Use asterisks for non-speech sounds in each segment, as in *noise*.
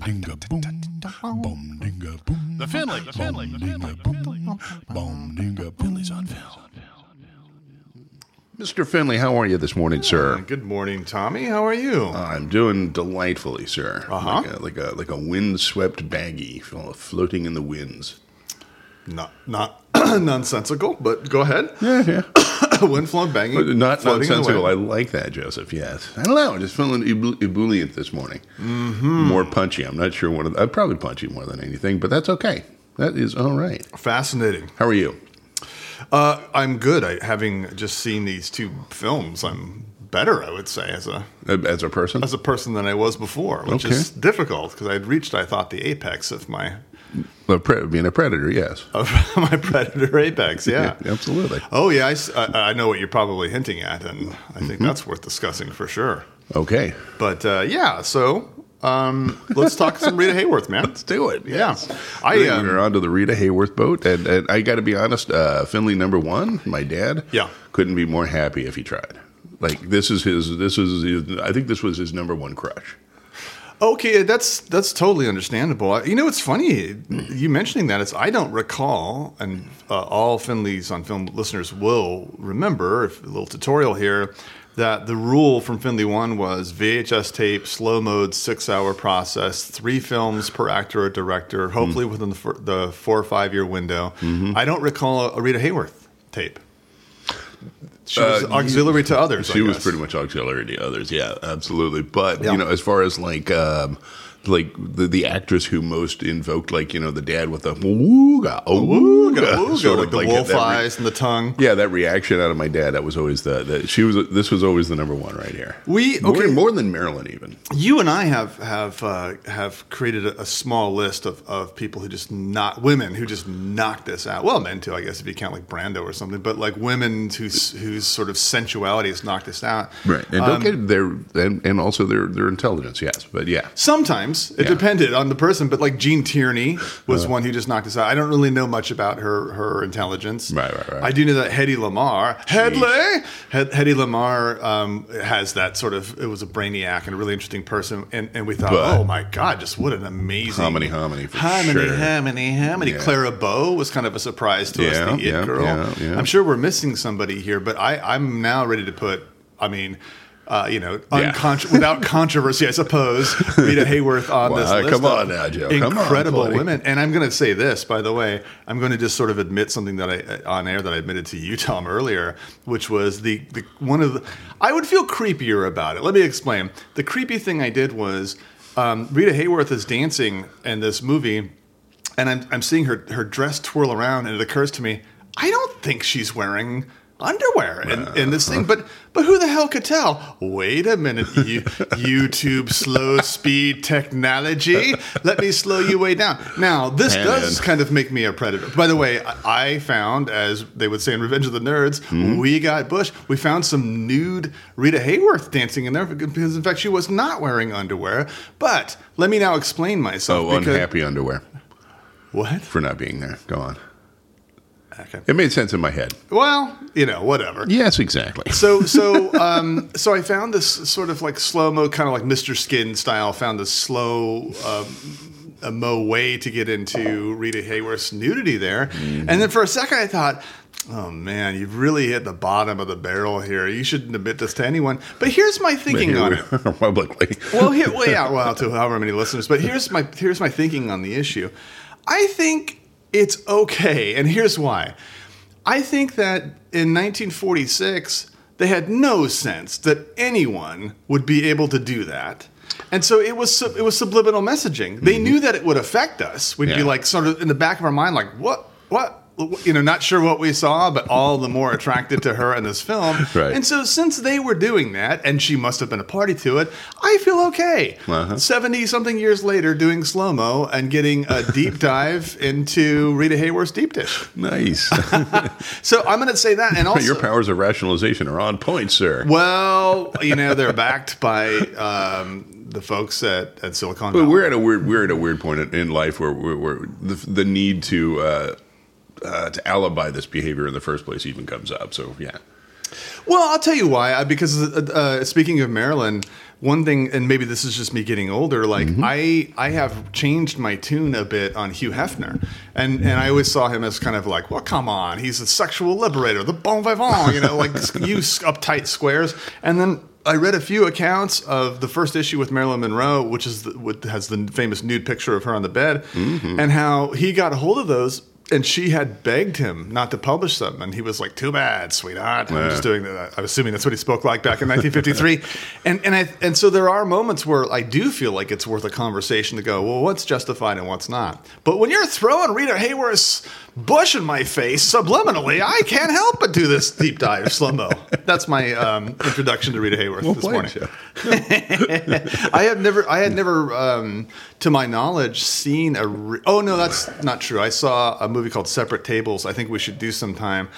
dinga boom, boom dinga boom. The Finley, the Finley, the Finley, the Finley. Boom dinga Finley's on film. Mr. Finley, how are you this morning, sir? Good morning, Tommy. How are you? I'm doing delightfully, sir. Uh-huh. Like a like a, like a windswept baggie floating in the winds. not not *coughs* nonsensical, but go ahead. Yeah, yeah. *coughs* *coughs* *laughs* Windflown banging, Not nonsensical. I like that, Joseph. Yes. I don't know. I'm just feeling ebullient this morning. Mm-hmm. More punchy. I'm not sure what. I'm probably punchy more than anything, but that's okay. That is all right. Fascinating. How are you? Uh, I'm good. I, having just seen these two films, I'm better. I would say as a As a person? as a person than I was before, which Okay. is difficult because I'd reached, I thought, the apex of my Pre- being a predator, yes. *laughs* my predator apex. Yeah. Absolutely. Oh yeah, I know what you're probably hinting at, and I think Mm-hmm. that's worth discussing for sure. Okay. But uh, yeah, so um, let's talk some Rita Hayworth, man. Let's do it. Yeah, I I um, we're on to the Rita Hayworth boat, and, and I got to be honest, uh, Finley number one, my dad, Yeah. couldn't be more happy if he tried. Like this is his, this is his, I think this was his number one crush. Okay, that's that's totally understandable. You know, it's funny you mentioning that. Is I don't recall, and uh, all Finley's on film listeners will remember. If, a little tutorial here. That the rule from Finley One was VHS tape, slow mode, six hour process, three films per actor or director, hopefully Hmm. within the, fir- the four or five year window. Mm-hmm. I don't recall a Rita Hayworth tape. She was Uh, auxiliary to others. I She was pretty much auxiliary to others, yeah, absolutely. But Yeah. you know, as far as like um, like the, the actress who most invoked, like you know, the dad with the wooga, Ooga, ooga, ooga, sort like of the like wolf re- eyes and the tongue. Yeah, that reaction out of my dad. That was always the, the she was. This was always the number one right here. We- more, okay. more than Marilyn even. You and I have have uh, have created a, a small list of, of people who just not women who just knock this out. Well, men too, I guess, if you count like Brando or something. But like women whose whose sort of sensuality has knocked this out. Right, and don't Um, get their and, and also their their intelligence. Yes, but yeah, Sometimes it Yeah. depended on the person, but like Gene Tierney was Uh-huh. one who just knocked us out. I don't really know much about her her intelligence. Right, right, right. I do know that Hedy Lamarr, Headley, Hed- Hedy Lamarr um, has that sort of. It was a brainiac and a really interesting person, and, and we thought, But- oh my god, just what an amazing Hominy, hominy, for hominy, sure. hominy, hominy. Yeah. Clara Bow was kind of a surprise to Yeah, us, the it girl. I'm sure we're missing somebody here, but I, I'm now ready to put. I mean. Uh, you know, Yeah. without *laughs* controversy, I suppose. Rita Hayworth on this list. come on now, Joe. Come on, Incredible women. And I'm going to say this, by the way. I'm going to just sort of admit something that I on air that I admitted to you, Tom, earlier, which was the, the one of the. I would feel creepier about it. Let me explain. The creepy thing I did was um, Rita Hayworth is dancing in this movie, and I'm I'm seeing her her dress twirl around, and it occurs to me, I don't think she's wearing underwear in, in this thing but but who the hell could tell? Wait a minute you *laughs* youtube slow speed technology. Let me slow you way down. Now this And does kind of make me a predator. By the way i found as they would say in revenge of the nerds Hmm? we got bush we found some nude rita hayworth dancing in there because in fact she was not wearing underwear. But let me now explain myself oh, because- unhappy underwear. What? For not being there. Go on. Okay. It made sense in my head. well you know whatever Yes, exactly. so so um so I found this sort of like slow mo, kind of like Mr. Skin style. Found this slow. Um, a mo way to get into Rita Hayworth's nudity there, Mm-hmm. and then for a second I thought, "Oh man, you've really hit the bottom of the barrel here. You shouldn't admit this to anyone." But here's my thinking on it. *laughs* publicly. Well, here, well, yeah, well, to however many listeners. But here's my here's my thinking on the issue. I think it's okay, and here's why. I think that in 1946 they had no sense that anyone would be able to do that. And so it was it was subliminal messaging. They mm-hmm. knew that it would affect us. We'd be like sort of in the back of our mind like what what you know not sure what we saw but all the more attracted to her in this film. Right. And so since they were doing that and she must have been a party to it, I feel okay. Uh-huh. 70 something years later doing slow-mo and getting a deep *laughs* dive into Rita Hayworth's deep dish. Nice. *laughs* So I'm going to say that and *laughs* also Your powers of rationalization are on point, sir. Well, you know, they're backed by um, the folks at, at Silicon But Valley. we're at a weird we're at a weird point in- in life where where, where the, the need to uh, uh, to alibi this behavior in the first place even comes up. So yeah, Well, I'll tell you why. Because uh, uh, speaking of Marilyn, one thing, and maybe this is just me getting older. Like I, I have changed my tune a bit on Hugh Hefner, and and I always saw him as kind of like, well, come on, he's a sexual liberator, the bon vivant, you know, like *laughs* you uptight squares. And then I read a few accounts of the first issue with Marilyn Monroe, which is the, what has the famous nude picture of her on the bed, and how he got a hold of those. And she had begged him not to publish them, and he was like, "Too bad, sweetheart. I'm just doing that." I'm assuming that's what he spoke like back in 1953. *laughs* and and I and so there are moments where I do feel like it's worth a conversation to go, "Well, what's justified and what's not?" But when you're throwing Rita Hayworth's bush in my face subliminally, I can't help but do this deep dive slow mo. That's my um, introduction to Rita Hayworth Well this morning. *laughs* I have never, I had never, um, to my knowledge, seen a. Re- oh no, that's not true. I saw a movie called Separate Tables. I think we should do sometime.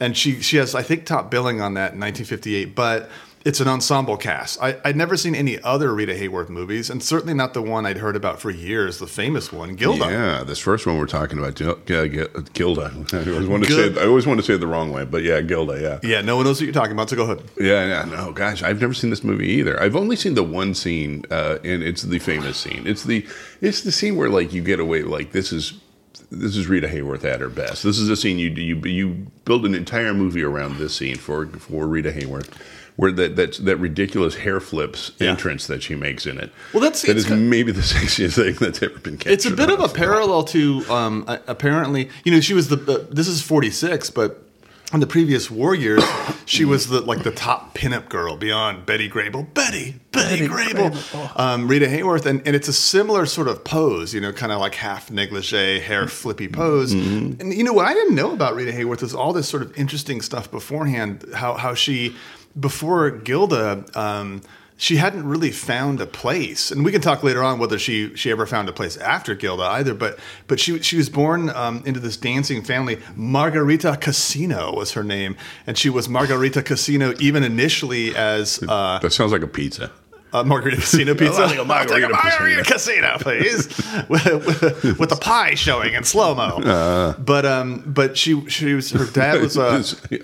And she, she has, I think, top billing on that in 1958. But it's an ensemble cast. I, I'd never seen any other Rita Hayworth movies, and certainly not the one I'd heard about for years, the famous one, Gilda. Yeah, this first one we're talking about, Gil- Gil- Gil- Gilda. *laughs* I always want to Good. say I always want to say it the wrong way, but yeah, Gilda. Yeah, Yeah, no one knows what you're talking about, so go ahead. yeah, yeah. No, gosh, I've never seen this movie either. I've only seen the one scene, uh, and it's the famous scene. It's the it's the scene where like you get away like this is. This is Rita Hayworth at her best. This is a scene you you you build an entire movie around this scene for for Rita Hayworth, where that that that ridiculous hair flips Yeah. entrance that she makes in it. Well, that's- that is got- maybe the *laughs* sexiest thing that's ever been captured. It's a bit of a parallel to um, apparently, you know, she was the. Uh, this is forty six, but in the previous war years, she was the like the top pinup girl beyond Betty Grable. Betty, Betty, Grable, Um, Rita Hayworth, and, and it's a similar sort of pose, you know, kind of like half negligee, hair flippy pose. And you know what I didn't know about Rita Hayworth is all this sort of interesting stuff beforehand. How how she before Gilda. Um, she hadn't really found a place, and we can talk later on whether she she ever found a place after Gilda either. But but she she was born um, into this dancing family. Margarita Casino was her name, and she was Margarita Casino even initially as uh, That sounds like a pizza. Uh, Margarita Casino *laughs* pizza. I'll take a Margarita I'll take a Margarita Casino, please, *laughs* with, with, the pie showing in slow mo. Uh. but um, but she she was her dad was uh, *laughs*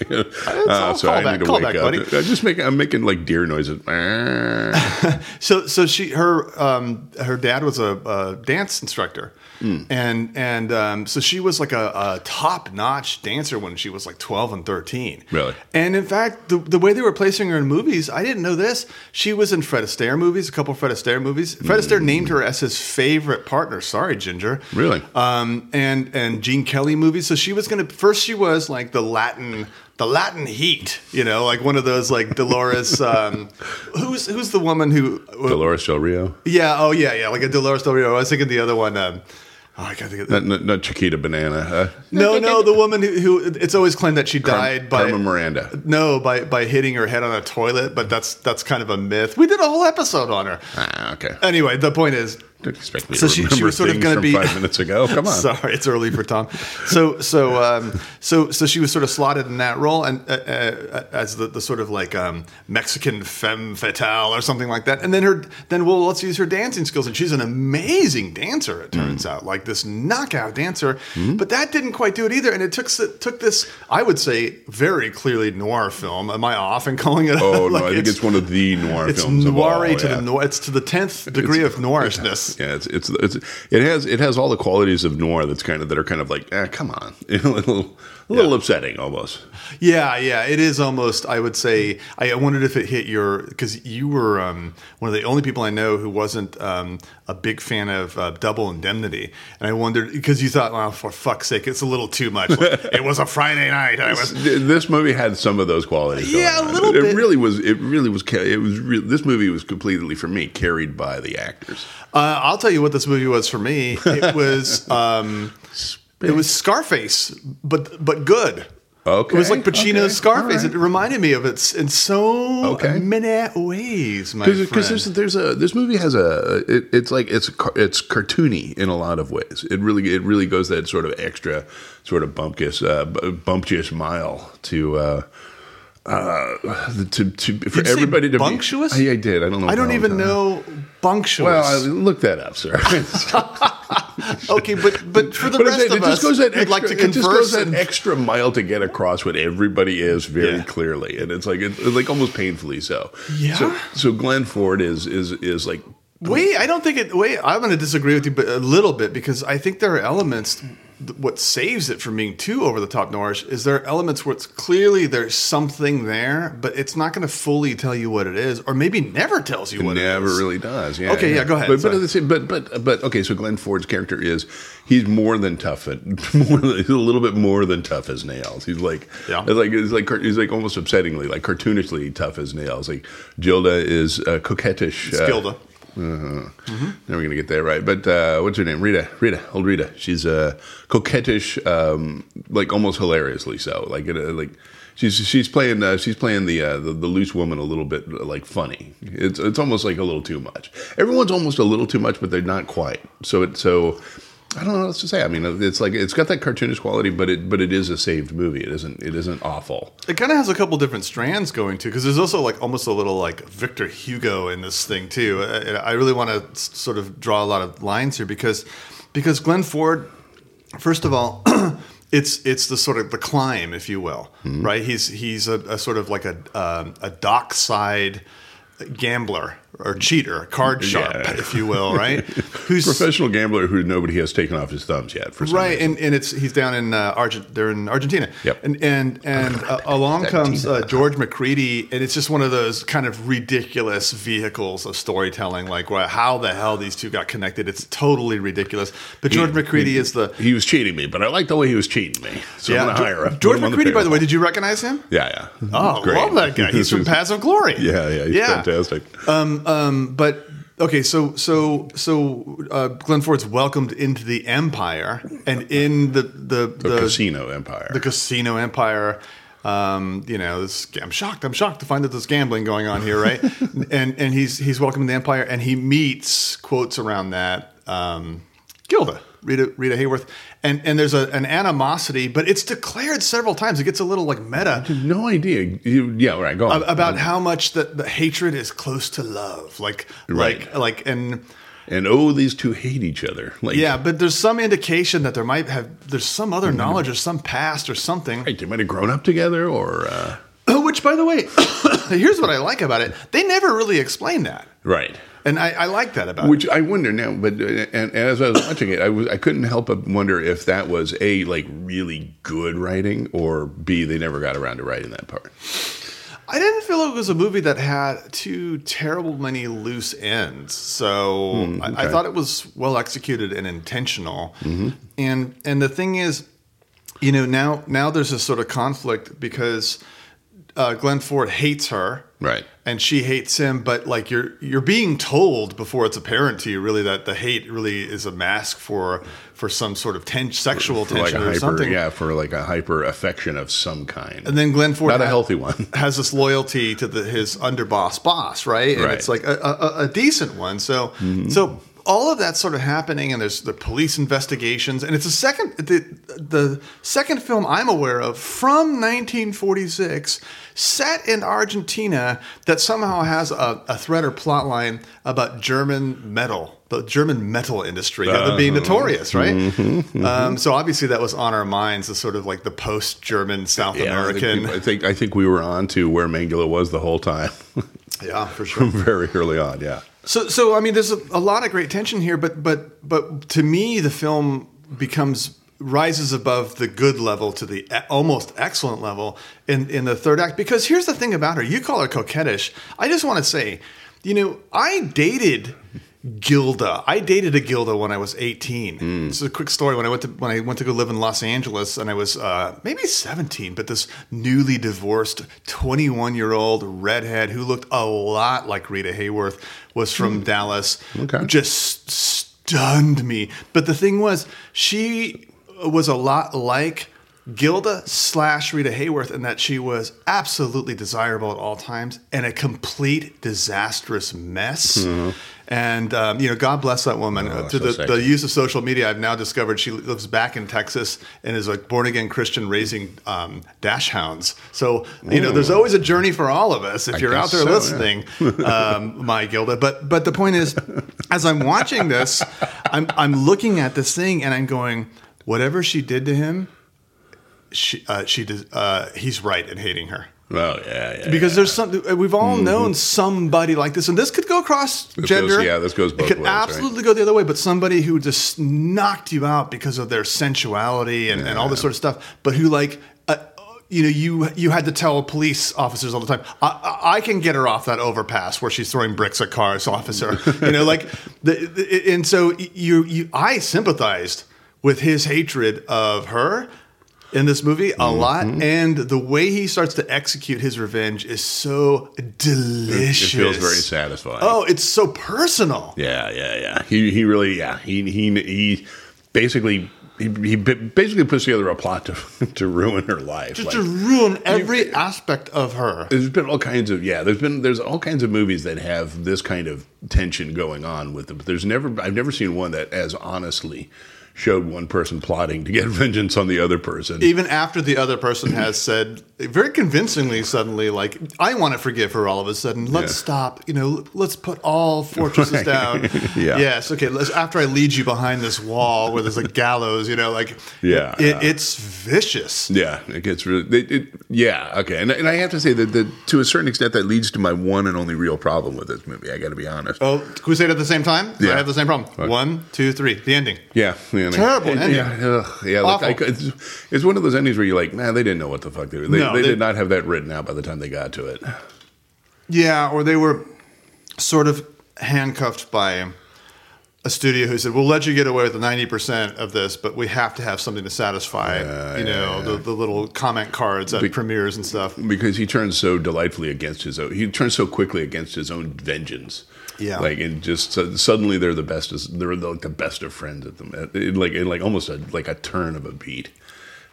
uh, all so I need to wake up. buddy. I just make, I'm making like deer noises. So so she her um her dad was a, a dance instructor. Hmm. And and um, so she was like a, a top notch dancer when she was like twelve and thirteen. Really? And in fact, the, the way they were placing her in movies, I didn't know this. She was in Fred Astaire movies, a couple of Fred Astaire movies. Fred Astaire named her as his favorite partner. Sorry, Ginger. Really? Um, and and Gene Kelly movies. So she was gonna first. She was like the Latin. The Latin heat, you know, like one of those like Dolores. *laughs* Um, who's who's the woman who Dolores Del Rio, yeah. Oh, yeah. Yeah. Like a Dolores Del Rio. I was thinking the other one. Um, oh, I can't think of not, not, not Chiquita Banana. Huh? No, no. The woman who, who it's always claimed that she died by Carmen Miranda. no by by hitting her head on a toilet, but that's that's kind of a myth. We did a whole episode on her. Ah, okay. Anyway, the point is. Don't expect me So to she- she remember was sort of gonna from be- five minutes ago. *laughs* Come on. Sorry, it's early for Tom. So, so, um, so, so she was sort of slotted in that role, and uh, uh, as the, the sort of like um, Mexican femme fatale or something like that. And then her, then well, let's use her dancing skills, and she's an amazing dancer. It turns Mm. out, like this knockout dancer. But that didn't quite do it either, and it took it took this, I would say, very clearly noir film. Am I off in calling it? Oh *laughs* like no, I think it's, one of the noir It's films of all. noir to yeah. the noir. It's to the tenth degree of noirishness. Yeah, it's, it's it's it has it has all the qualities of noir that's kind of that are kind of like, ah, come on, *laughs* a little little upsetting almost. Yeah, yeah, it is almost. I would say. I wondered if it hit your because you were um, one of the only people I know who wasn't um, a big fan of uh, Double Indemnity, and I wondered because you thought, well, for fuck's sake, it's a little too much. *laughs* It was a Friday night. I was. This movie had some of those qualities. Yeah, a little it bit. really was. It really was. It was. Re- this movie was completely for me carried by the actors. Uh, I'll tell you what this movie was for me. It was. *laughs* Um, it was Scarface, but but good. Okay, It was like Pacino's okay, Scarface. right. It reminded me of it in so Okay. many ways, my because friend. there's there's a this movie has a it, it's like it's it's cartoony in a lot of ways. It really it really goes that sort of extra sort of bumpkious uh, bumptious mile to. Uh, uh, to, to for everybody to bunctuous? Be, I, I did. I don't know. I don't even know bunctuous. Well, I, look that up, sir. *laughs* okay, but but for the But rest saying, of it us, just goes that who'd extra, like to it just goes that extra mile to get across what everybody is very Yeah. clearly, and it's like it's like almost painfully so. Yeah. So, so Glenn Ford is is is like Wait, I don't think it. Wait, I'm going to disagree with you, but a little bit because I think there are elements. What saves it from being too over the top noirish is there are elements where it's clearly there's something there, but it's not going to fully tell you what it is, or maybe never tells you what never it is. really does. Yeah. Okay, yeah, go ahead. But but, same, but but but okay. So Glenn Ford's character is he's more than tough. At, *laughs* more than, he's a little bit more than tough as nails. He's like Yeah. It's like it's like he's like almost upsettingly like cartoonishly tough as nails. Like Gilda is uh, coquettish. It's uh, Gilda. Never gonna get that right. But uh, what's her name? Rita. Rita. Old Rita. She's uh, coquettish, um, like almost hilariously so. Like uh, like she's she's playing uh, she's playing the, uh, the the loose woman a little bit uh, like funny. It's it's almost like a little too much. Everyone's almost a little too much, but they're not quite. So it so. I don't know what else to say. I mean, it's like it's got that cartoonish quality, but it but it is a saved movie. It isn't it isn't awful. It kind of has a couple different strands going to because there's also like almost a little like Victor Hugo in this thing too. I, I really want to sort of draw a lot of lines here because because Glenn Ford, first of all. *clears throat* It's it's the sort of the climb, if you will, right? He's he's a, a sort of like a um, a dockside gambler or cheater, card sharp, Yeah. if you will, right? *laughs* Who's Professional gambler who nobody has taken off his thumbs yet. For some right reason. and, and it's he's down in uh, Argent they're in Argentina Yep. and and and uh, *laughs* along comes uh, George Macready and it's just one of those kind of ridiculous vehicles of storytelling like well, how the hell these two got connected it's totally ridiculous but George Macready is the He was cheating me, but I like the way he was cheating me. So I'm yeah gonna hire him. George Macready by the way did you recognize him Yeah, yeah. oh Great. love that guy he's from *laughs* Paths of Glory Yeah, yeah, he's fantastic. but okay, so so so uh, Glenn Ford's welcomed into the Empire, and in the the the, Casino Empire. the casino empire. Um, you know, this, I'm shocked. I'm shocked to find that there's gambling going on here, right? *laughs* and and he's he's welcome to the empire, and he meets quotes around that um, Gilda, Rita Rita Hayworth, and and there's a, an animosity, but it's declared several times. It gets a little like meta no idea. You, yeah, right. Go on. about how much the, the hatred is close to love, like like Right. like and. and oh, these two hate each other. Like, Yeah, but there's some indication that there might have there's some other knowledge or some past or something. right, they might have grown up together, or uh, *coughs* which, by the way, *coughs* here's what I like about it. They never really explain that. right. And I, I like that about it. Which I wonder now, but uh, and, as I was *coughs* watching it, I was I couldn't help but wonder if that was a like really good writing, or b they never got around to writing that part. I didn't feel it was a movie that had too terrible many loose ends. So I, I Hmm, thought it was well executed and intentional. And and the thing is, you know, now now there's a sort of conflict because uh, Glenn Ford hates her, Right. and she hates him. But like you're you're being told before it's apparent to you, really, that the hate really is a mask for for some sort of ten- sexual For like tension a or hyper, something. yeah, for like a hyper affection of some kind. And then Glenn Ford Not a ha- healthy one. *laughs* has this loyalty to the, his underboss boss, right? And Right. it's like a, a, a decent one. So so all of that's sort of happening, and there's the police investigations, and it's a second the the second film I'm aware of from 1946, set in Argentina, that somehow has a, a thread or plot line about German metal. The German metal industry, they're being uh-huh. notorious, right? Mm-hmm, mm-hmm. Um, so obviously that was on our minds, as sort of like the post-German South Yeah, I think American. I think I think we were on to where Mengele was the whole time, *laughs* Yeah, for sure. *laughs* very early on. Yeah, So, so I mean, there's a, a lot of great tension here, but but but to me, the film becomes rises above the good level to the almost excellent level in in the third act. Because here's the thing about her: you call her coquettish. I just want to say, you know, I dated. Gilda. I dated a Gilda when I was 18. This is a quick story. When I went to when I went to go live in Los Angeles, and I was uh, maybe 17, but this newly divorced 21 year old redhead who looked a lot like Rita Hayworth was from Dallas. Okay. Just stunned me. But the thing was, she was a lot like Gilda slash Rita Hayworth in that she was absolutely desirable at all times and a complete disastrous mess. And um, you know, God bless that woman. Oh, to so the, the use of social media, I've now discovered she lives back in Texas and is a born again Christian raising um, dachshunds. So you know, there's always a journey for all of us. If you're out there so, yeah. listening, *laughs* um, my Gilda. But but the point is, as I'm watching this, I'm I'm looking at this thing and I'm going, whatever she did to him, she uh, she does. Uh, he's right in hating her. Oh yeah, yeah. Because there's something we've all known somebody like this, and this could go across gender. goes- yeah, this goes both It could ways, right? absolutely go the other way, but somebody who just knocked you out because of their sensuality and, and all this sort of stuff, but who like. Uh, you know, you you had to tell police officers all the time. I, I, I can get her off that overpass where she's throwing bricks at cars, officer. *laughs* You know, like, the, the, and so you you I sympathized with his hatred of her in this movie a Mm-hmm. lot, and the way he starts to execute his revenge is so delicious it delicious. feels very satisfying. Oh, it's so personal. Yeah, yeah, yeah. He he really yeah. He he he basically he, he basically puts together a plot to *laughs* to ruin her life. Just Like, to ruin every aspect of her. there's been all kinds of yeah. There's been there's all kinds of movies that have this kind of tension going on with them. But there's never I've never seen one that as honestly showed one person plotting to get *laughs* vengeance on the other person. Even after the other person has *clears throat* said very convincingly, suddenly, like, I want to forgive her all of a sudden. Let's Yeah. stop. You know, let's put all fortresses down. *laughs* Yeah. Yes. Okay. Let's, after I lead you behind this wall where there's a gallows, you know, like, Yeah, it, yeah. it's vicious. Yeah, it gets really. It, it, yeah, okay, and, and I have to say that, that to a certain extent that leads to my one and only real problem with this movie. I got to be honest. Oh, can we say it at the same time? Yeah. I have the same problem. Right. One, two, three. The ending. Yeah, yeah, Terrible yeah, ending. Yeah, ugh, yeah. Like, I, it's, it's one of those endings where you're like, man, they didn't know what the fuck they were. They, No, they, they- did not have that written out by the time they got to it. Yeah, or they were sort of handcuffed by a studio who said, "We'll let you get away with the ninety percent of this, but we have to have something to satisfy, you know, The, the little comment cards at premieres and stuff." because he turns so delightfully against his own. He turns so quickly against his own vengeance. Yeah. like and just so- suddenly they're the best. Of, they're like the best of friends at them. It, it, like like almost a like a turn of a beat.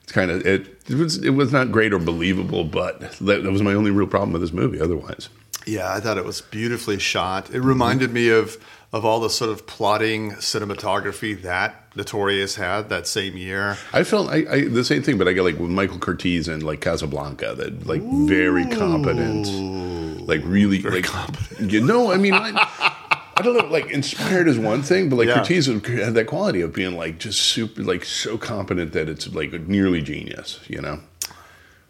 It's kind of it. It was it was not great or believable, but that, that was my only real problem with this movie. Otherwise, Yeah, I thought it was beautifully shot. It reminded me of of all the sort of plotting cinematography that Notorious had that same year. I felt I, I the same thing, but I got like with Michael Curtiz and like Casablanca, that like very competent, like really like competent. You know, I mean, I, I don't know, like inspired is one thing, but like Yeah. Curtiz had that quality of being like just super, like so competent that it's like nearly genius. You know,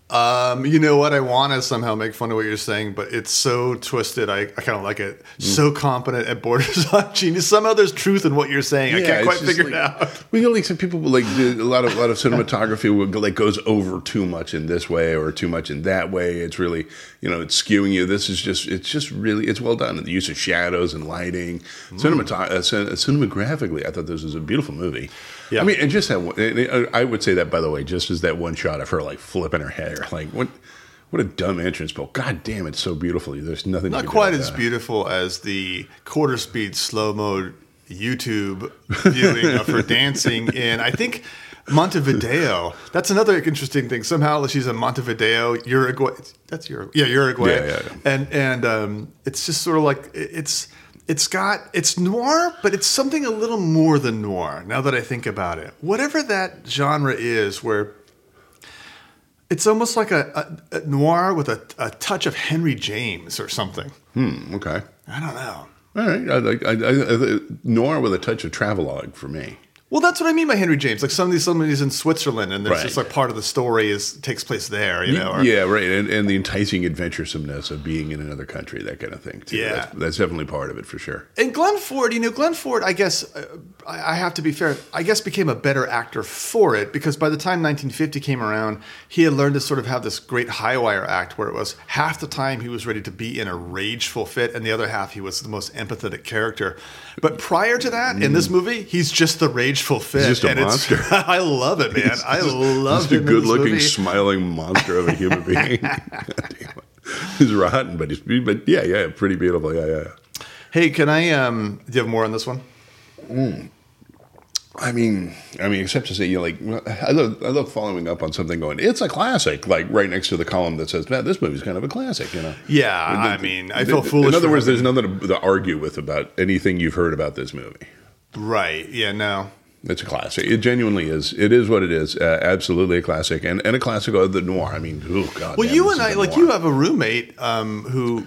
Um, you know what? I want to somehow make fun of what you're saying, but it's so twisted. I, I kind of like it. So competent at borders *laughs* on genius. Somehow there's truth in what you're saying. I can't quite figure like- it out. *laughs* We know like some people like do a lot of a lot of cinematography go- like goes over too much in this way or too much in that way. It's really you know it's skewing you. This is just it's just really it's well done. The use of shadows and lighting, cinematog- uh, cin- cinemagraphically, I thought this was a beautiful movie. Yeah. I mean, and just that one, I would say that by the way, just as that one shot of her like flipping her hair, like what. What a dumb entrance, but god damn, it's so beautifully. There's nothing. Not quite as that. beautiful as the quarter speed slow mo YouTube viewing of her *laughs* dancing in, I think, Montevideo. That's another interesting thing. Somehow she's in Montevideo, Uruguay. That's Uruguay. Yeah, Uruguay. Yeah, yeah, yeah. And and um, it's just sort of like it's it's got it's noir, but it's something a little more than noir. Now that I think about it, whatever that genre is, where it's almost like a, a, a noir with a, a touch of Henry James or something. Hmm, okay. I don't know. All right, I I, I, I, noir with a touch of travelogue for me. Well, that's what I mean by Henry James. Like some of these somebody's in Switzerland, and there's Right. just like part of the story is takes place there. You know, or- yeah, right, and, and the enticing adventuresomeness of being in another country, that kind of thing. Too. Yeah. that's, that's definitely part of it for sure. And Glenn Ford, you know, Glenn Ford, I guess, uh, I have to be fair, I guess became a better actor for it because by the time 1950 came around, he had learned to sort of have this great high wire act where it was half the time he was ready to be in a rageful fit, and the other half he was the most empathetic character. But prior to that, in this movie, he's just the fit. Mm. just a monster. *laughs* I love it, man. I love Just a him in this good-looking, smiling monster of a human *laughs* being. *laughs* God damn it. He's rotten, but he's but yeah, yeah, pretty beautiful. Yeah, yeah. yeah. Hey, can I? Um, do you have more on this one? I mean, I mean, except to say, you know, like I love, I love following up on something going. It's a classic, like right next to the column that says, "Man, this movie's kind of a classic." You know. Yeah, I mean, I feel foolish. In other words, there's nothing to, to argue with about anything you've heard about this movie. right. Yeah, no. It's a classic. It genuinely is. It is what it is. Uh, absolutely a classic, and, and a classic of the noir. I mean, oh god. Well, damn, you and I, like, you have a roommate um, who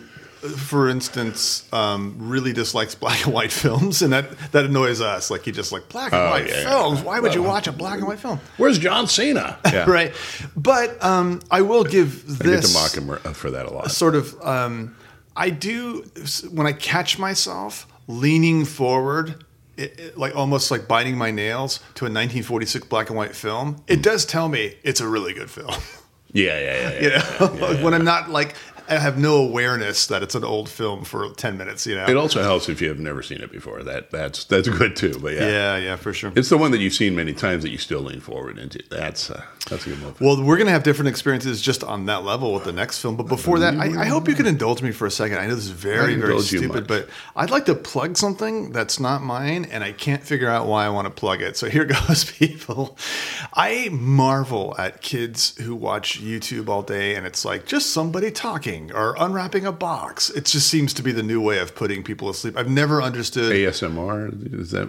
for instance, um, really dislikes black and white films, and that that annoys us. Like he just like black and Oh, white yeah, yeah. films. Why would you watch a black and white film? Where's John Cena? *laughs* Yeah. Right. But um, I will give I get this to mock him for that a lot. sort of. Um, I do when I catch myself leaning forward. It, it- like almost like biting my nails to a 1946 black and white film. It does tell me it's a really good film. Yeah, yeah, yeah. yeah. *laughs* You know, *laughs* when I'm not like I have no awareness that it's an old film for ten minutes. You know. It also helps if you have never seen it before. That that's that's good too. But yeah, yeah, yeah, for sure. it's the one that you've seen many times that you still lean forward into. That's uh, that's a good movie. Well, we're going to have different experiences just on that level with the next film. But before that, I, I hope you can indulge me for a second. I know this is very, very stupid, but I'd like to plug something that's not mine, and I can't figure out why I want to plug it. So here *laughs* goes, people. I marvel at kids who watch YouTube all day, and it's like just somebody talking or unwrapping a box. It just seems to be the new way of putting people asleep. I've never understood. ASMR is that?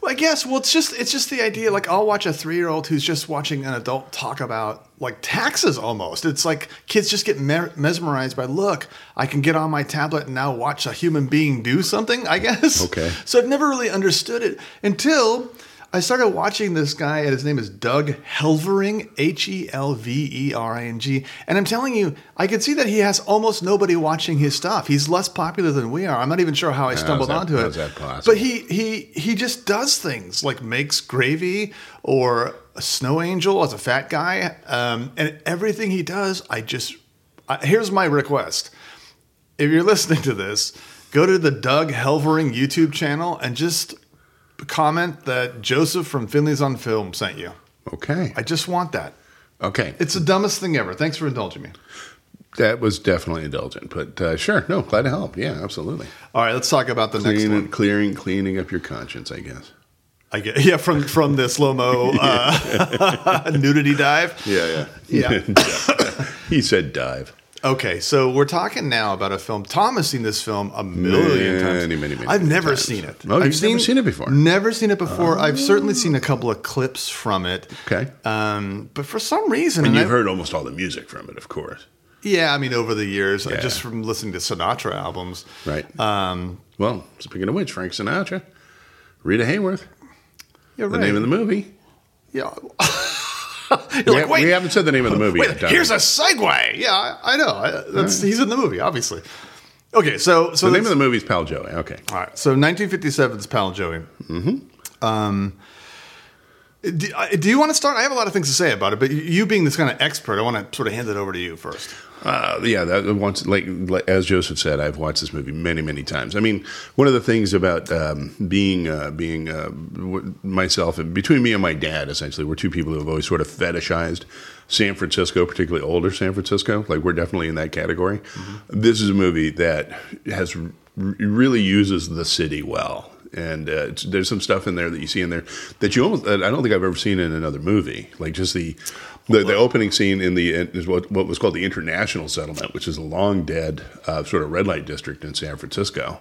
Well, I guess. Well, it's just it's just the idea. Like, I'll watch a three year old who's just watching an adult talk about like taxes. Almost, it's like kids just get me- mesmerized by look. I can get on my tablet and now watch a human being do something. I guess. Okay. So I've never really understood it until. I started watching this guy, and his name is Doug Helvering, H E L V E R I N G. And I'm telling you, I can see that he has almost nobody watching his stuff. He's less popular than we are. I'm not even sure how I stumbled that- onto it. that possible? But he he he just does things like makes gravy or a snow angel as a fat guy, um, and everything he does, I just I, here's my request: if you're listening to this, go to the Doug Helvering YouTube channel and just comment that Joseph from Finley's on Film sent you. Okay. I just want that. Okay. It's the dumbest thing ever. Thanks for indulging me. that was definitely indulgent, but uh, sure. No, glad to help. Yeah, absolutely. All right, let's talk about the next Clean, one. clearing, cleaning up your conscience, I guess. I get yeah from from the slow mo *laughs* uh, *laughs* nudity dive. Yeah, yeah. Yeah. *laughs* he said dive. Okay, so we're talking now about a film. Tom has seen this film a million Many, times. many, many, many. I've never times. seen it. Oh, I've you've never seen it before? Never seen it before. I've certainly seen a couple of clips from it. Okay. Um, but for some reason, And and you've I- heard almost all the music from it, of course. yeah, I mean, over the years, uh, Yeah. just from listening to Sinatra albums. Right. Um, Well, speaking of which, Frank Sinatra, Rita Hayworth, yeah, the name of the movie. yeah. *laughs* *laughs* We, You're like, wait, we haven't said the name of the movie Wait, yet. Here's a segue. Yeah, I, I know. I, that's, He's in the movie, obviously. Okay, so so the name of the movie is Pal Joey. Okay. All right. So 1957's Pal Joey. Mm-hmm. Um, do, do you want to start? I have a lot of things to say about it, but you being this kind of expert, I want to sort of hand it over to you first. Uh, yeah, that once like, like as Joseph said, I've watched this movie many, many times. I mean, one of the things about um, being uh, being uh, w- myself and between me and my dad, essentially, we're two people who have always sort of fetishized San Francisco, particularly older San Francisco. Like we're definitely in that category. This is a movie that has r- really uses the city well. And uh, it's, there's some stuff in there that you see in there that you almost that I don't think I've ever seen in another movie. Like just the the, the opening scene in the is what what was called the International Settlement, which is a long dead uh, sort of red light district in San Francisco.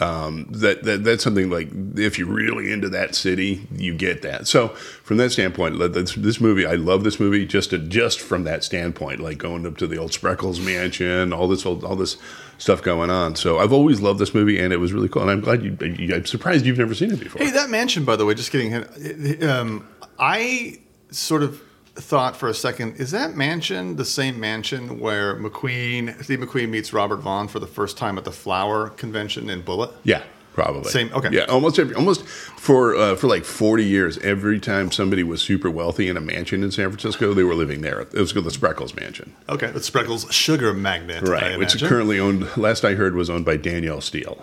Um, that, that that's something like if you're really into that city, you get that. So from that standpoint, this, this movie, I love this movie just to, just from that standpoint, like going up to the old Spreckels mansion, all this old, all this stuff going on. So I've always loved this movie, and it was really cool. And I'm glad you. you I'm surprised you've never seen it before. Hey, that mansion, by the way, just getting hit. Um, I sort of thought for a second, is that mansion the same mansion where McQueen, Steve McQueen meets Robert Vaughn for the first time at the Flower Convention in Bullitt? Yeah, probably. Same- okay. Yeah, almost every, almost for uh, for like forty years. Every time somebody was super wealthy in a mansion in San Francisco, they were living there. It was called the Spreckels Mansion, Okay, the Spreckels Sugar Magnate, right? Which is currently owned. Last I heard, was owned by Danielle Steel.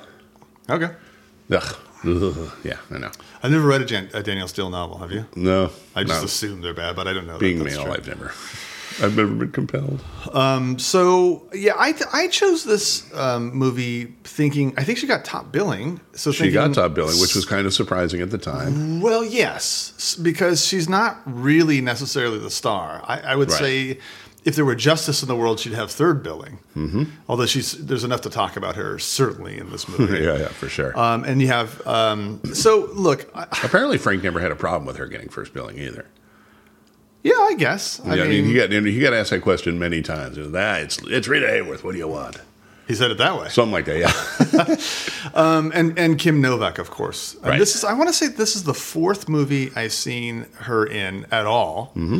Okay. Ugh. Ugh. Yeah, I know. I've never read a, Jan- a Danielle Steel novel. Have you? No, I just no. assume they're bad, but I don't know. being that male, true. I've never, I've never been compelled. So yeah, I th- I chose this um, movie thinking I think she got top billing. So She thinking, got top billing, which was kind of surprising at the time. well, yes, because she's not really necessarily the star. I, I would Right. say if there were justice in the world, she'd have third billing. Mm-hmm. Although she's there's enough to talk about her certainly in this movie. *laughs* yeah, yeah, for sure. Um, and you have um, so look, I, Apparently, Frank never had a problem with her getting first billing either. Yeah, I guess. I yeah, mean, he got he got asked that question many times. Ah, it's it's Rita Hayworth. What do you want? He said it that way. something like that. Yeah. *laughs* and and Kim Novak, of course. And Right. This is I want to say this is the fourth movie I've seen her in at all. Mm-hmm.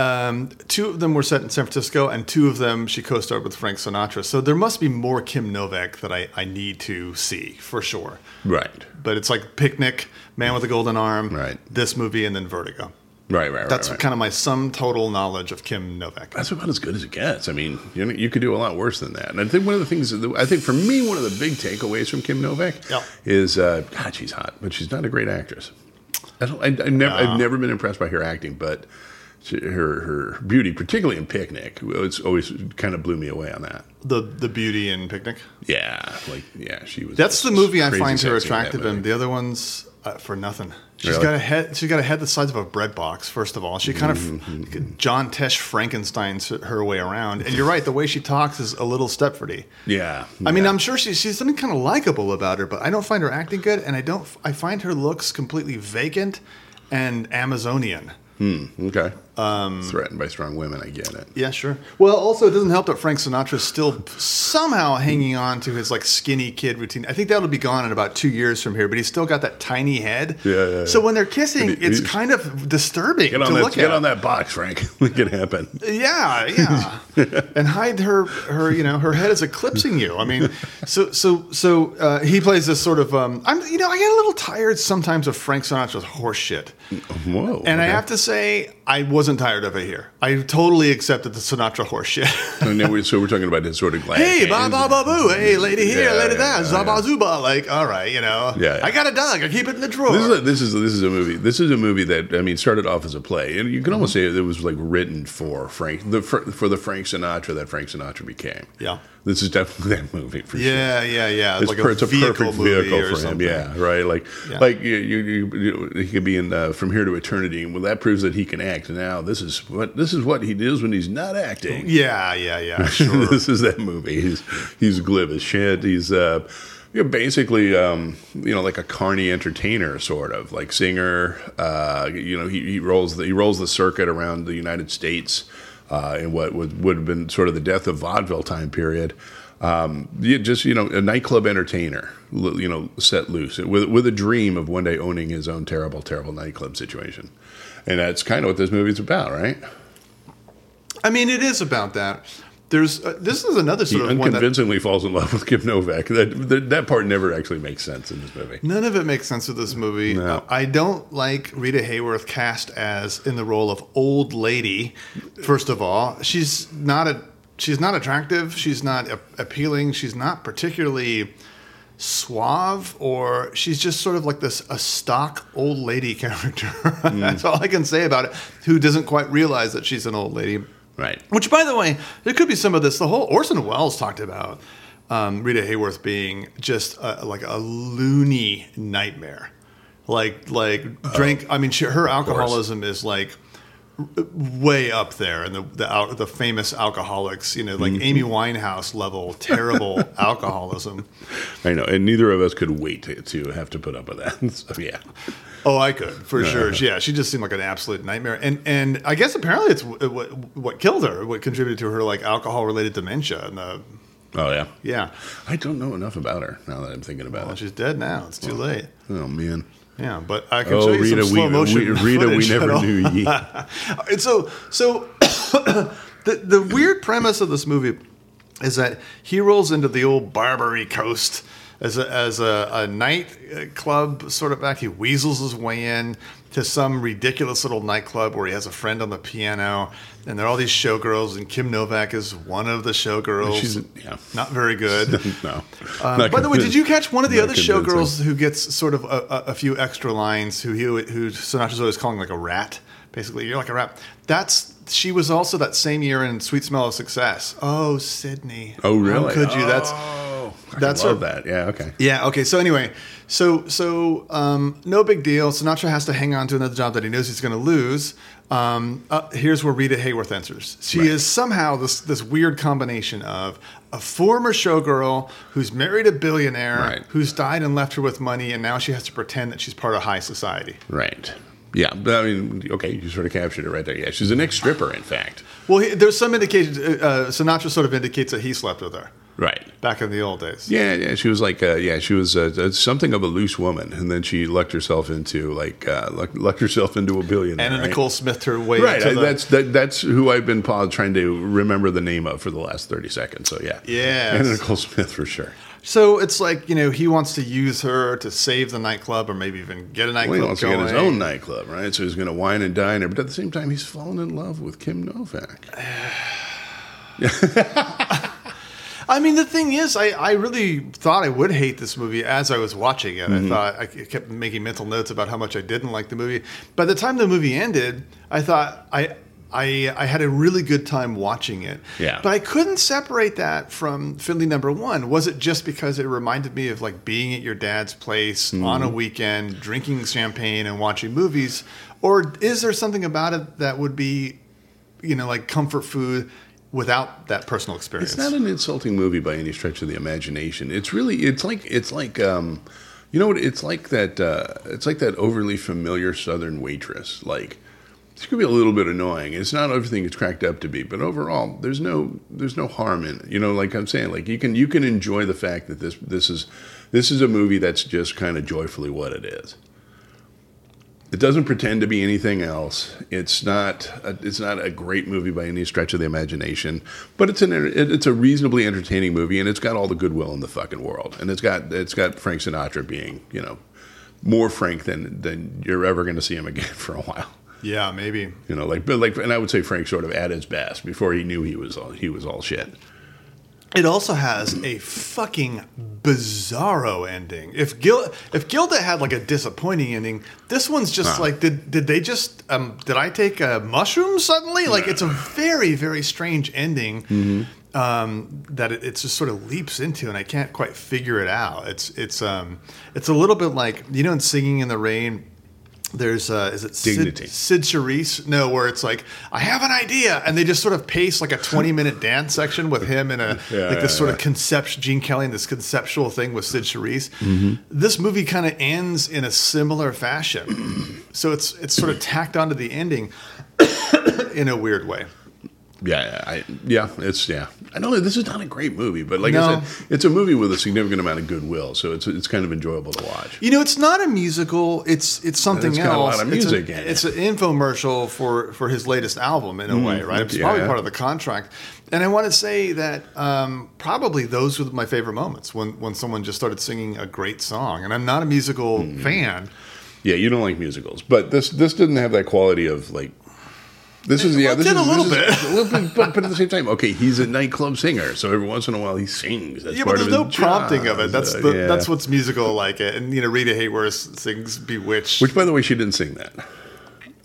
Um, two of them were set in San Francisco, and two of them she co-starred with Frank Sinatra. So there must be more Kim Novak that I, I need to see for sure. right. But it's like Picnic, Man with a Golden Arm, Right. this movie, and then Vertigo. Right. Right. That's right, right. kind of my sum total knowledge of Kim Novak. That's about as good as it gets. I mean, you know, you could do a lot worse than that. And I think one of the things, that, I think for me, one of the big takeaways from Kim Novak Yep. is, uh, God, she's hot, but she's not a great actress. I don't, I, I never, I've never been impressed by her acting, but she, her her beauty, particularly in Picnic, it's always kind of blew me away on that. The the beauty in Picnic. Yeah, like yeah, she was. That's the movie I find her in attractive in. The other ones, uh, for nothing. She's Really? got a head. She's got a head the size of a bread box. First of all, she kind of Mm-hmm. John Tesh Frankenstein's her way around. And you're right, the way she talks is a little Stepfordy. Yeah, I mean, yeah. I'm sure she, she's something kind of likable about her, but I don't find her acting good, and I don't. I find her looks completely vacant and Amazonian. Okay. Um, Threatened by strong women, I get it. Yeah, sure. Well, also it doesn't help that Frank Sinatra's still somehow hanging on to his like skinny kid routine. I think that'll be gone in about two years from here, but he's still got that tiny head. Yeah, yeah, yeah. So when they're kissing, He- it's kind of disturbing Get on to that, look get at. on that box, Frank. *laughs* It happen. Yeah, yeah, *laughs* and hide her, her, you know, her head is eclipsing you. I mean, so, so, so uh, he plays this sort of. Um, I'm, you know, I get a little tired sometimes of Frank Sinatra's horseshit. Whoa. And I have to say, I wasn't tired of it here. I totally accepted the Sinatra horse shit. *laughs* So, we- so we're talking about his sort of glass. hey, ba ba ba boo. Hey, lady here, Yeah, lady yeah, there. Zaba yeah. zuba. Like, all right, you know. Yeah, yeah. I got a dog. I keep it in the drawer. This is, a, this is this is a movie. This is a movie that I mean started off as a play, and you can almost mm-hmm. say it was like written for Frank the for, for the Frank Sinatra that Frank Sinatra became. Yeah. This is definitely *laughs* that movie for sure. yeah, yeah, yeah. It's, like per- it's a vehicle perfect vehicle or for him. Yeah, right. Like, Yeah. like you, you, you, you, he could be in uh, from here to eternity, and well, that proves that he can act. Now, this is what this is what he does when he's not acting. Yeah, yeah, yeah. *laughs* Sure. this is that movie. He's he's glib as shit. He's uh, you know, basically um, you know like a carny entertainer, sort of like singer. Uh, you know, he, he rolls the he rolls the circuit around the United States uh, in what would would have been sort of the death of vaudeville time period. Um, you just you know a nightclub entertainer, you know, set loose with with a dream of one day owning his own terrible, terrible nightclub situation, and that's kind of what this movie's about, right? I mean, it is about that. There's uh, this is another He sort of one that unconvincingly falls in love with Kim Novak. That, that that part never actually makes sense in this movie. None of it makes sense with this movie. No. I don't like Rita Hayworth cast as in the role of old lady. First of all, she's not a she's not attractive. She's not a- appealing. She's not particularly suave, or she's just sort of like this a stock old lady *laughs* character. That's all I can say about it. Who doesn't quite realize that she's an old lady. Right. Which, by the way, there could be some of this. The whole Orson Welles talked about um, Rita Hayworth being just a, like a loony nightmare. Like, like drink. I mean, she, her alcoholism is like way up there, and the the, the famous alcoholics. You know, like mm-hmm. Amy Winehouse level terrible *laughs* alcoholism. I know, and neither of us could wait to, to have to put up with that. *laughs* So yeah, Oh, I could for sure. *laughs* Yeah, she just seemed like an absolute nightmare, and and I guess apparently it's what what killed her, what contributed to her like alcohol related dementia, and the oh yeah. yeah. I don't know enough about her now that I'm thinking about Well, it. she's dead now. It's too late. Oh man. Yeah, but I can Oh show you Rita, some we, slow uh, motion. we Rita, we never knew ye. *laughs* And so, so *coughs* the the weird premise of this movie is that he rolls into the old Barbary Coast as a, as a, a nightclub sort of act. He weasels his way in to some ridiculous little nightclub where he has a friend on the piano, and there are all these showgirls, and Kim Novak is one of the showgirls. She's yeah. not very good. *laughs* no. Uh, not by the way, did you catch one of the other showgirls who gets sort of a, a, few extra lines? Who he, who Sinatra's always calling like a rat. Basically, you're like a rat. That's she was also that same year in Sweet Smell of Success. Oh, Sydney. Oh really? How could you? That's oh. Oh, I that's love that. Yeah. Okay. yeah. Okay. So anyway, so so um, no big deal. Sinatra has to hang on to another job that he knows he's going to lose. Um, uh, here's where Rita Hayworth enters. She Right. is somehow this this weird combination of a former showgirl who's married a billionaire Right. who's died and left her with money, and now she has to pretend that she's part of high society. Right. Yeah. But I mean, okay, you sort of captured it right there. Yeah, she's an ex stripper, in fact. Well, he, there's some indication. Uh, uh, Sinatra sort of indicates that he slept with her. Right. back in the old days. Yeah, yeah. She was like, uh, yeah, she was uh, something of a loose woman, and then she lucked herself into like uh, lucked, lucked herself into a billionaire. And right? Nicole Smith her way Right, I, the, that's that, that's who I've been trying to remember the name of for the last thirty seconds. So yeah, Yes. Anna Nicole Smith for sure. So it's like you know he wants to use her to save the nightclub or maybe even get a nightclub Well, he wants going. to get his own nightclub, right? So he's going to wine and dine her, but at the same time, he's fallen in love with Kim Novak. *sighs* *sighs* *laughs* I mean, the thing is, I, I really thought I would hate this movie as I was watching it. Mm-hmm. I thought I kept making mental notes about how much I didn't like the movie. By the time the movie ended, I thought I. I, I had a really good time watching it. Yeah. But I couldn't separate that from Finley number one. Was it just because it reminded me of like being at your dad's place Mm-hmm. on a weekend, drinking champagne and watching movies? Or is there something about it that would be, you know, like comfort food without that personal experience? It's not an insulting movie by any stretch of the imagination. It's really it's like it's like um, you know what it's like that uh, it's like that overly familiar Southern waitress. Like it's gonna be a little bit annoying. It's not everything it's cracked up to be, but overall, there's no there's no harm in it. You know, like I'm saying, like you can you can enjoy the fact that this this is this is a movie that's just kind of joyfully what it is. It doesn't pretend to be anything else. It's not. A, it's not a great movie by any stretch of the imagination, but it's an. It's a reasonably entertaining movie, and it's got all the goodwill in the fucking world. And it's got. It's got Frank Sinatra being, you know, more Frank than than you're ever going to see him again *laughs* for a while. Yeah, maybe. You know, like, but like, and I would say Frank sort of at his best before he knew he was all he was all shit. It also has a fucking bizarro ending. If Gil if Gilda had like a disappointing ending, this one's just Huh. like did did they just um did I take a mushroom suddenly? Like it's a very very strange ending. Mm-hmm. Um, that it, it's just sort of leaps into, and I can't quite figure it out. It's it's um it's a little bit like you know in Singing in the Rain. There's uh, is it Dignity. Cyd, Cyd Charisse? No, where it's like I have an idea, and they just sort of pace like a 20 minute *laughs* dance section with him in a Yeah, like this yeah, sort yeah. of conceptual Gene Kelly and this conceptual thing with Cyd Charisse. Mm-hmm. This movie kind of ends in a similar fashion, so it's it's sort of tacked onto the ending *coughs* in a weird way. Yeah, I, yeah, it's yeah. I know this is not a great movie, but like No. I said, it's a movie with a significant amount of goodwill, so it's it's kind of enjoyable to watch. You know, it's not a musical. It's it's something It's got a else. lot of It's a- in it. It's an infomercial for for his latest album in a way, right? It's yeah. probably part of the contract. And I want to say that um, probably those were my favorite moments when when someone just started singing a great song. And I'm not a musical Mm-hmm. fan. Yeah, you don't like musicals, but this this didn't have that quality of like. This is yeah. This did is a little bit. a little bit, but, but at the same time, okay, he's a nightclub singer, so every once in a while he sings. That's Yeah, but there's no his prompting job. of it. That's Uh, the, yeah. that's what's musical like it. And you know, Rita Hayworth sings "Bewitched." Which, by the way, she didn't sing that.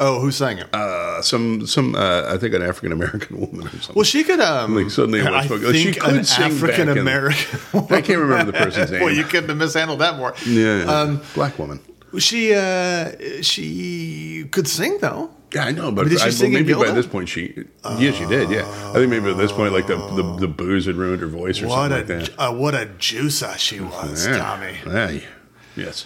oh, who sang it? Uh, some some uh, I think an African American *laughs* woman or something. well, she could. Um, Like, suddenly it was I she think could an African American. *laughs* I can't remember the person's *laughs* name. well, you couldn't have mishandled that more. yeah, Um, black woman. She uh, she could sing though. Yeah, I know, but she I, in maybe by this point she, yeah, she did. Yeah, I think maybe at this point, like the the, the booze had ruined her voice or something a like that. uh, what a juicer she was, Yeah. Tommy. Yeah, yes.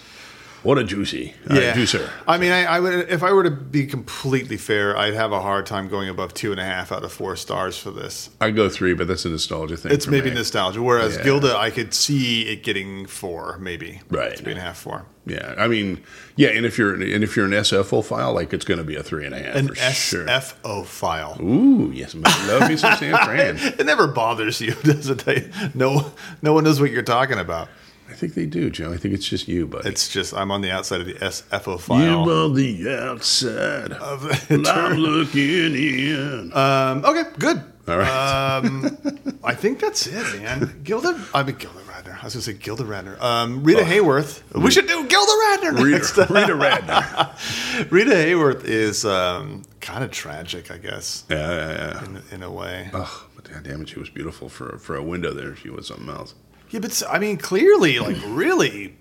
What a juicy, uh, juicer. I mean, I, I would if I were to be completely fair, I'd have a hard time going above two and a half out of four stars for this. I'd go three, but that's a nostalgia thing. It's maybe me. nostalgia. Whereas Yeah. Gilda, I could see it getting four, maybe Right. three and a half, four. Yeah, I mean, yeah, and if you're and if you're an SFO file, like it's going to be a three and a half An for sure. SFO file. Ooh, yes, love me some San Fran. *laughs* It never bothers you, *laughs* does it? No, no one knows what you're talking about. I think they do, Joe. I think it's just you, buddy. It's just I'm on the outside of the SFO file. you on the outside. of *laughs* I'm looking in. um, okay, good. All right. Um, *laughs* I think that's it, man. Gilda, I mean Gilda Radner. I was going to say Gilda Radner. Um, Rita Hayworth. We should do Gilda Radner next. Rita, *laughs* Rita Radner. Rita Hayworth is um, kind of tragic, I guess, Yeah, yeah, yeah. in, in a way. Oh, but damn it, she was beautiful for for a window there. She was something else. Yeah, but I mean, clearly, like, really,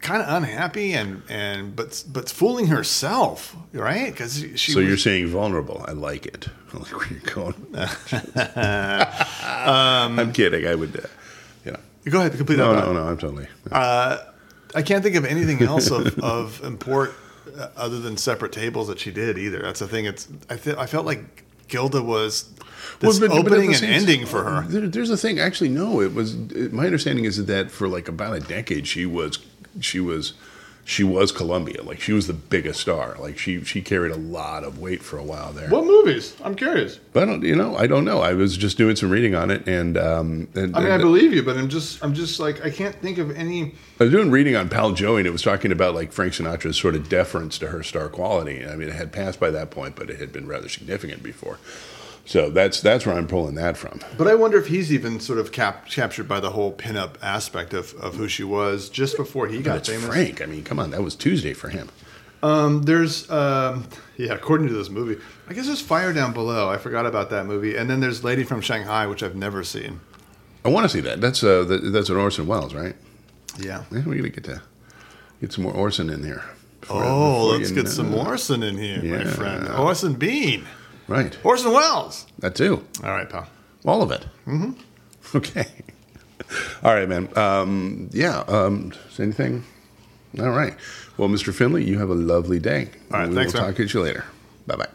kind of unhappy and and but but fooling herself, right? Because she. So was, you're saying vulnerable. I like it. *laughs* I like where you're going. Um, *laughs* *laughs* I'm kidding. I would, uh, you know. Go ahead, complete No, that. no, thought. no. I'm totally. I can't think of anything else of, of import uh, other than separate tables that she did either. That's the thing. It's I th- I felt like Gilda was this Well, but- but opening the and ending for her. There, there's a thing. Actually, no. It was. It, my understanding is that for like about a decade, she was, she was, she was Columbia. Like she was the biggest star. Like she she carried a lot of weight for a while there. What movies? I'm curious. But I don't, you know, I don't know. I was just doing some reading on it, and um, and, I mean, I believe you, but I'm just, I'm just like, I can't think of any. I was doing reading on Pal Joey, and it was talking about like Frank Sinatra's sort of deference to her star quality. I mean, it had passed by that point, but it had been rather significant before. So that's that's where I'm pulling that from. But I wonder if he's even sort of cap- captured by the whole pinup aspect of, of who she was just before he got famous. Frank. I mean, come on, that was Tuesday for him. Um, there's, um, yeah, according to this movie, I guess there's Fire Down Below. I forgot about that movie. And then there's Lady from Shanghai, which I've never seen. I want to see that. That's uh, that, that's an Orson Welles, right? Yeah. Yeah, we gotta get to get some more Orson in here. before- Oh, before let's get know. some Orson in here, my friend. Orson Bean. Right, Orson Welles. that too. All right, pal. All of it. Mm-hmm. Okay. All right, man. Um, yeah. Um, anything? All right. Well, Mr. Finley, you have a lovely day. All right, We thanks, will man. talk to you later. Bye bye.